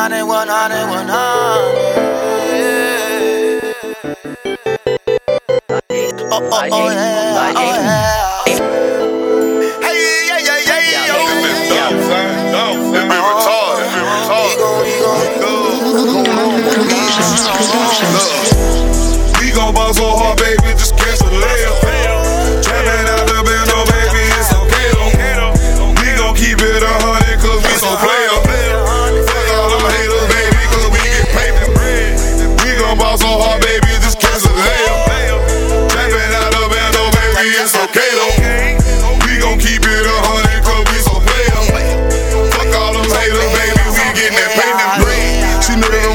100, 100, 100. Oh, oh, oh, yeah, oh, yeah. We gon' ball so hard, baby, just catch a layup.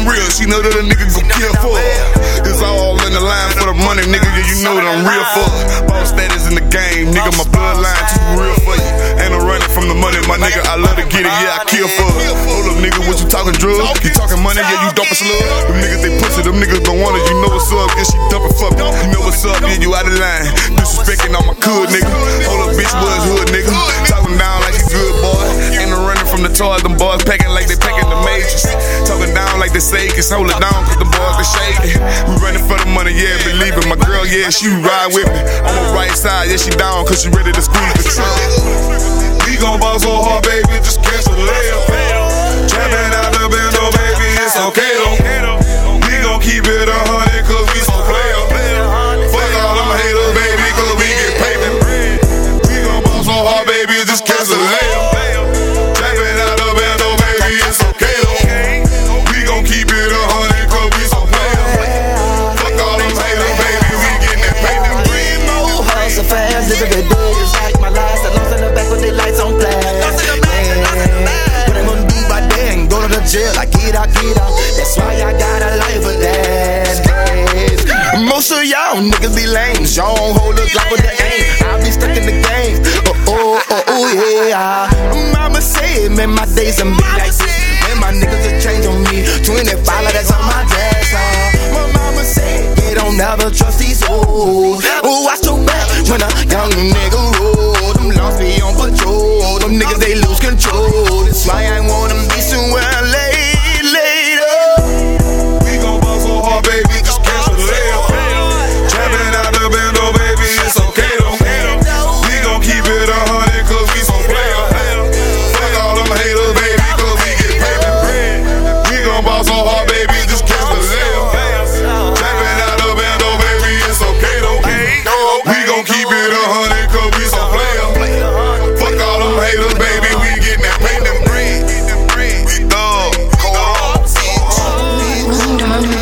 I'm real, she know that a nigga gon' kill for her. It's all in the line for the money, nigga, yeah, you know that I'm real for her. Boss status in the game, nigga, my bloodline too real for you. Ain't no running from the money, my nigga, I love to get it, yeah, I kill for her. Hold up, nigga, what you talking drugs? You talking money, yeah, you dumping slug. Them niggas, they pussy, them niggas don't want it, you know what's up, yeah, she dumping fuck. You know what's up, yeah, you out of line. Disrespecting all my good, nigga. Hold up, bitch, was hood, nigga. Talking down like you good, boy. Ain't no running from the toys, them boys packing like they packing the majors. Like they say, cause hold it down, cause the boys they shaking. We running for the money, yeah, believe it. My girl, yeah, she ride with me. On the right side, yeah, she down, cause she ready to squeeze the truck. We gon' ball so hard, baby, Niggas be lame. Don't hold a Glock with the aim. I be stuck in the game. Oh, oh, oh, oh, yeah. Mama said, man, my days done be like this. Man, my niggas will change on me. 25, that's on my dress. Uh. My mama said, they don't never trust these hoes. Oh, watch your back when a young nigga